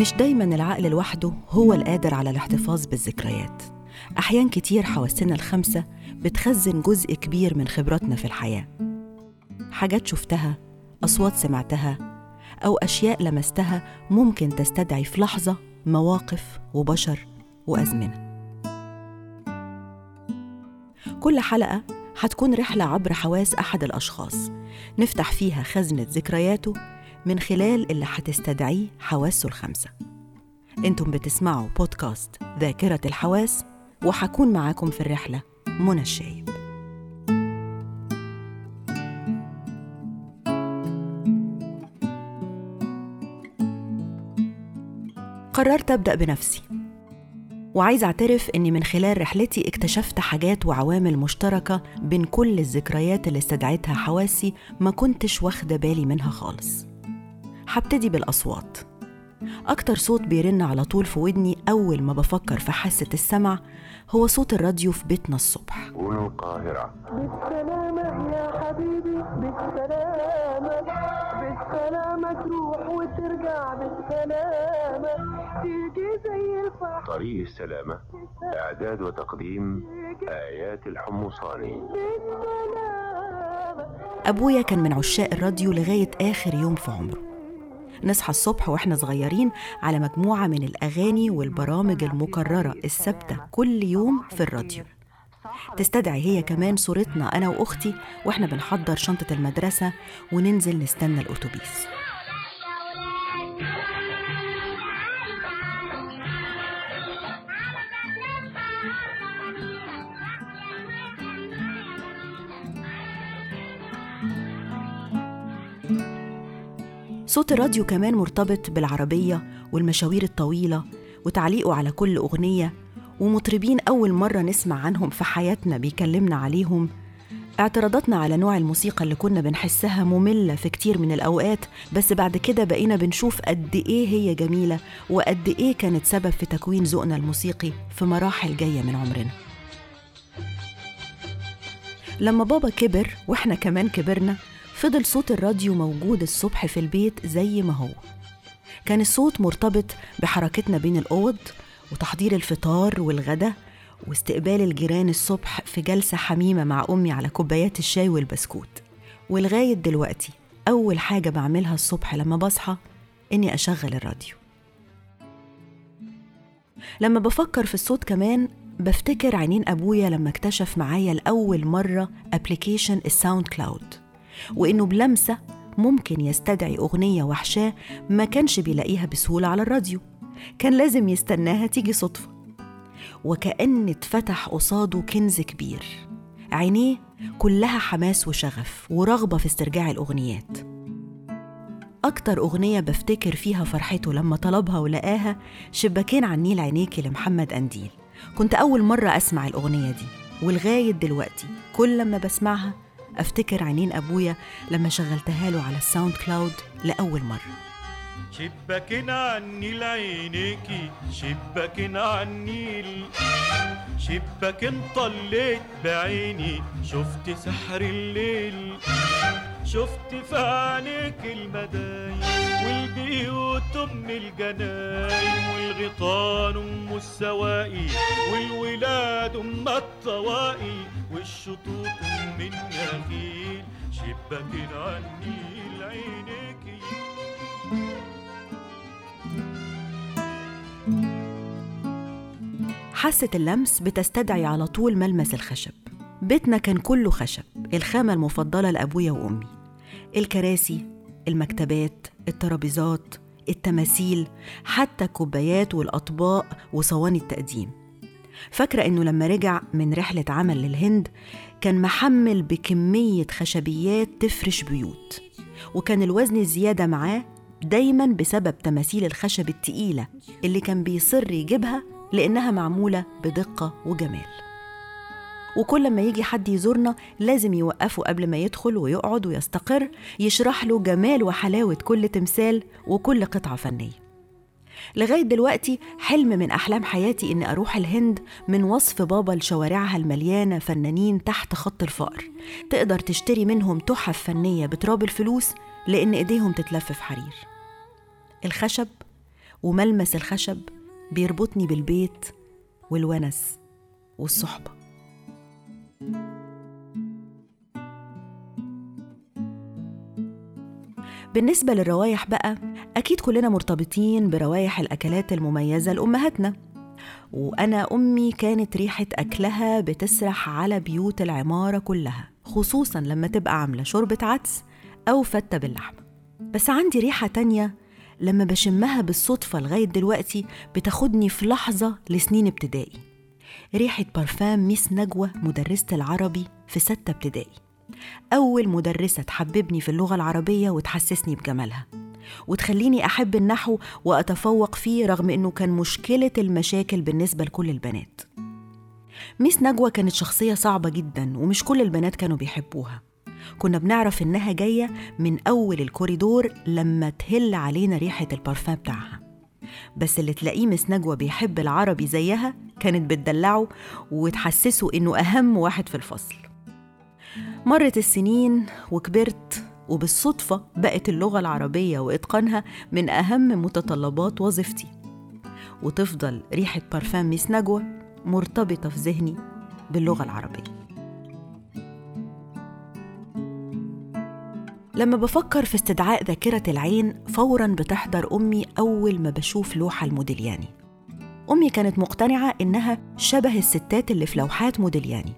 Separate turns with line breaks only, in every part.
مش دايما العقل لوحده هو القادر على الاحتفاظ بالذكريات. أحيان كتير حواسنا الخمسة بتخزن جزء كبير من خبراتنا في الحياة. حاجات شفتها أصوات سمعتها أو أشياء لمستها ممكن تستدعي في لحظة مواقف وبشر وأزمنة. كل حلقة هتكون رحلة عبر حواس أحد الأشخاص. نفتح فيها خزنة ذكرياته من خلال اللي هتستدعيه حواسه الخمسة. أنتم بتسمعوا بودكاست ذاكرة الحواس وحكون معاكم في الرحلة منى الشايب. قررت أبدأ بنفسي وعايز أعترف إني من خلال رحلتي اكتشفت حاجات وعوامل مشتركة بين كل الذكريات اللي استدعتها حواسي ما كنتش واخدة بالي منها خالص. هبتدي بالأصوات. أكتر صوت بيرن على طول في ودني أول ما بفكر في حاسة السمع هو صوت الراديو في بيتنا الصبح.
والقاهرة.
بالسلامة يا حبيبي بالسلامة بالسلامة تروح وترجع بالسلامة. تيجي زي الفحم.
طريق السلامة إعداد وتقديم آيات الحمصاني.
بالسلامة.
أبويا كان من عشاق الراديو لغاية آخر يوم في عمره. نصحى الصبح وإحنا صغيرين على مجموعة من الأغاني والبرامج المكررة الثابتة كل يوم في الراديو. تستدعي هي كمان صورتنا أنا وأختي وإحنا بنحضر شنطة المدرسة وننزل نستنى الأتوبيس. صوت الراديو كمان مرتبط بالعربية والمشاوير الطويلة وتعليقه على كل أغنية ومطربين أول مرة نسمع عنهم في حياتنا بيكلمنا عليهم. اعتراضاتنا على نوع الموسيقى اللي كنا بنحسها مملة في كتير من الأوقات بس بعد كده بقينا بنشوف قد إيه هي جميلة وقد إيه كانت سبب في تكوين ذوقنا الموسيقي في مراحل جاية من عمرنا. لما بابا كبر وإحنا كمان كبرنا فضل صوت الراديو موجود الصبح في البيت زي ما هو. كان الصوت مرتبط بحركتنا بين الأوض وتحضير الفطار والغدا واستقبال الجيران الصبح في جلسة حميمة مع أمي على كوبايات الشاي والبسكوت. ولغاية دلوقتي أول حاجة بعملها الصبح لما بصحى إني أشغل الراديو. لما بفكر في الصوت كمان بفتكر عينين أبويا لما اكتشف معايا لأول مرة application ال SoundCloud وإنه بلمسة ممكن يستدعي أغنية وحشاة ما كانش بيلاقيها بسهولة على الراديو. كان لازم يستناها تيجي صدفة. وكأن اتفتح قصاده كنز كبير. عينيه كلها حماس وشغف ورغبة في استرجاع الأغنيات. أكتر أغنية بفتكر فيها فرحته لما طلبها ولقاها شباكين عن نيل عينيكي لمحمد أنديل. كنت أول مرة أسمع الأغنية دي. ولغاية دلوقتي كل لما بسمعها أفتكر عينين أبويا لما شغلتها له على ال SoundCloud لأول مرة.
شباكين عني لعينيكي شباكين عني شباكين طليت بعيني شفت سحر الليل شفت في عينيك المداين والبيوت ام الجناين والغيطان أم السواقي والولاد أم الطواقي والشطوط أم النخيل شباكين عني لعينيكي
حاسة اللمس بتستدعي على طول ملمس الخشب. بيتنا كان كله خشب الخامة المفضلة لأبويا وأمي. الكراسي المكتبات الترابيزات التماثيل حتى الكوبايات والأطباق وصواني التقديم. فاكرة إنه لما رجع من رحلة عمل للهند كان محمل بكمية خشبيات تفرش بيوت وكان الوزن الزيادة معاه دايما بسبب تماثيل الخشب التقيلة اللي كان بيصر يجيبها لأنها معمولة بدقة وجمال. وكل ما يجي حد يزورنا لازم يوقفه قبل ما يدخل ويقعد ويستقر يشرح له جمال وحلاوة كل تمثال وكل قطعة فنية. لغاية دلوقتي حلم من أحلام حياتي إني أروح الهند من وصف بابا لشوارعها المليانة فنانين تحت خط الفقر. تقدر تشتري منهم تحف فنية بتراب الفلوس لأن إيديهم تتلف في حرير. الخشب وملمس الخشب بيربطني بالبيت والونس والصحبة. بالنسبة للروايح بقى أكيد كلنا مرتبطين بروايح الأكلات المميزة لأمهاتنا. وأنا أمي كانت ريحة أكلها بتسرح على بيوت العمارة كلها خصوصا لما تبقى عاملة شوربة عدس أو فتة باللحمة. بس عندي ريحة تانية لما بشمها بالصدفة لغاية دلوقتي بتاخدني في لحظة لسنين ابتدائي. ريحة برفان ميس نجوى مدرسة العربي في ستة ابتدائي. أول مدرسة تحببني في اللغة العربية وتحسسني بجمالها. وتخليني أحب النحو وأتفوق فيه رغم إنه كان مشكلة المشاكل بالنسبة لكل البنات. ميس نجوى كانت شخصية صعبة جدا ومش كل البنات كانوا بيحبوها. كنا بنعرف إنها جاية من أول الكوريدور لما تهل علينا ريحة البارفان بتاعها. بس اللي تلاقيه مس نجوى بيحب العربي زيها كانت بتدلعه وتحسسه إنه أهم واحد في الفصل. مرت السنين وكبرت وبالصدفة بقت اللغة العربية وإتقانها من أهم متطلبات وظيفتي. وتفضل ريحة بارفان ميس نجوى مرتبطة في ذهني باللغة العربية. لما بفكر في استدعاء ذاكرة العين فورا بتحضر أمي أول ما بشوف لوحة الموديلياني. أمي كانت مقتنعة إنها شبه الستات اللي في لوحات موديلياني.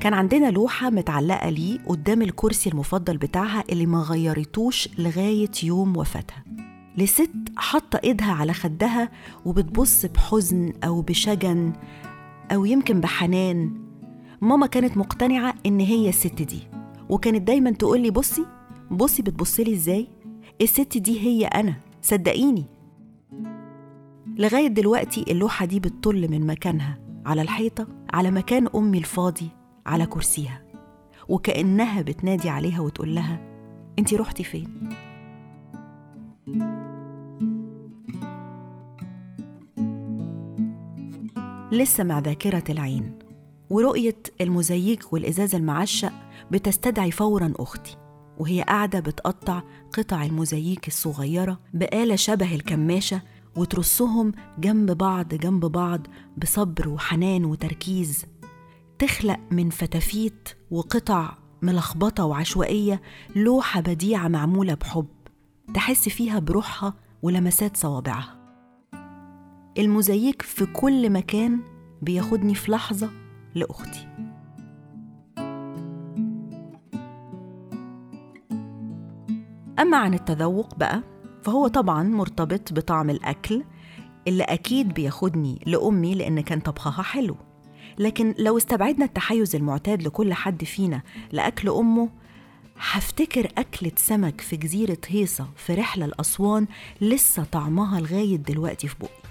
كان عندنا لوحة متعلقة ليه قدام الكرسي المفضل بتاعها اللي ما غيرتوش لغاية يوم وفاتها. لست حاطة إيدها على خدها وبتبص بحزن أو بشجن أو يمكن بحنان. ماما كانت مقتنعة إن هي الست دي وكانت دايما تقولي بصي بصي بتبصلي إزاي؟ الست دي هي أنا صدقيني. لغاية دلوقتي اللوحة دي بتطل من مكانها على الحيطة على مكان أمي الفاضي على كرسيها. وكأنها بتنادي عليها وتقول لها انتي رحتي فين؟ لسه مع ذاكرة العين ورؤية المزيج والإزاز المعشق بتستدعي فورا أختي. وهي قاعدة بتقطع قطع المزيك الصغيرة بآلة شبه الكماشة وترصهم جنب بعض جنب بعض بصبر وحنان وتركيز. تخلق من فتافيت وقطع ملخبطة وعشوائية لوحة بديعة معمولة بحب. تحس فيها بروحها ولمسات صوابعها. المزيك في كل مكان بياخدني في لحظة لأختي. أما عن التذوق بقى فهو طبعا مرتبط بطعم الأكل اللي أكيد بياخدني لأمي لأن كان طبخها حلو. لكن لو استبعدنا التحيز المعتاد لكل حد فينا لأكل أمه هفتكر أكلة سمك في جزيرة هيصة في رحلة لأسوان لسه طعمها لغاية دلوقتي في بقي.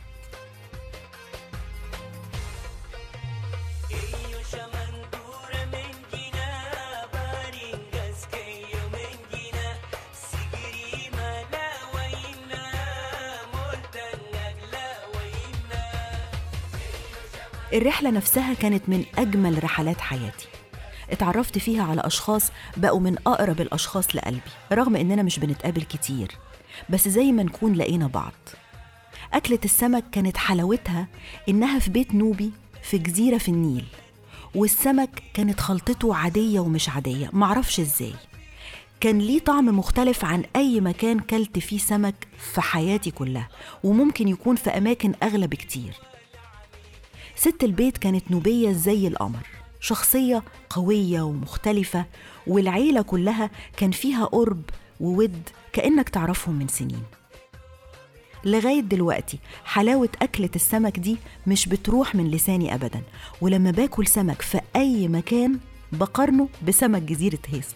الرحلة نفسها كانت من أجمل رحلات حياتي. اتعرفت فيها على أشخاص بقوا من أقرب الأشخاص لقلبي رغم إننا مش بنتقابل كتير بس زي ما نكون لقينا بعض. أكلة السمك كانت حلاوتها إنها في بيت نوبي في جزيرة في النيل والسمك كانت خلطته عادية ومش عادية معرفش إزاي. كان ليه طعم مختلف عن أي مكان كلت فيه سمك في حياتي كلها وممكن يكون في أماكن أغلى بكتير. ست البيت كانت نوبية زي القمر شخصية قوية ومختلفة والعيلة كلها كان فيها قرب وود كأنك تعرفهم من سنين. لغاية دلوقتي حلاوة أكلة السمك دي مش بتروح من لساني أبدا ولما باكل سمك في أي مكان بقارنه بسمك جزيرة هيصة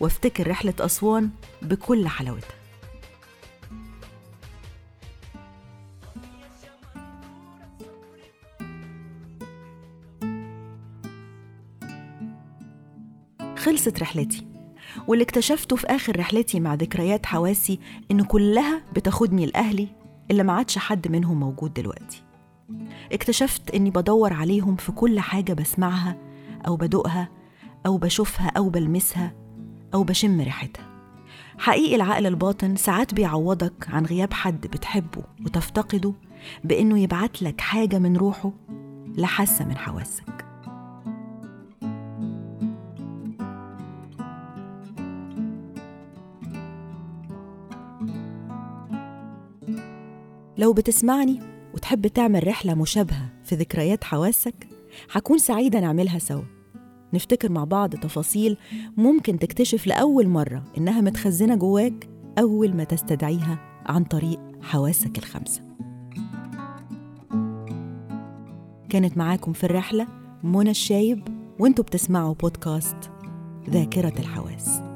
وافتكر رحلة أسوان بكل حلاوتها. خلصت رحلتي. واللي اكتشفته في آخر رحلتي مع ذكريات حواسي إن كلها بتاخدني لأهلي اللي ما عادش حد منهم موجود دلوقتي. اكتشفت إني بدور عليهم في كل حاجة بسمعها أو بدوقها أو بشوفها أو بلمسها أو بشم ريحتها. حقيقي العقل الباطن ساعات بيعوضك عن غياب حد بتحبه وتفتقده بإنه يبعت لك حاجة من روحه لحاسة من حواسك. لو بتسمعني وتحب تعمل رحلة مشابهة في ذكريات حواسك هكون سعيدة نعملها سوا. نفتكر مع بعض تفاصيل ممكن تكتشف لأول مرة إنها متخزنة جواك أول ما تستدعيها عن طريق حواسك الخمسة. كانت معاكم في الرحلة منى الشايب وانتوا بتسمعوا بودكاست ذاكرة الحواس.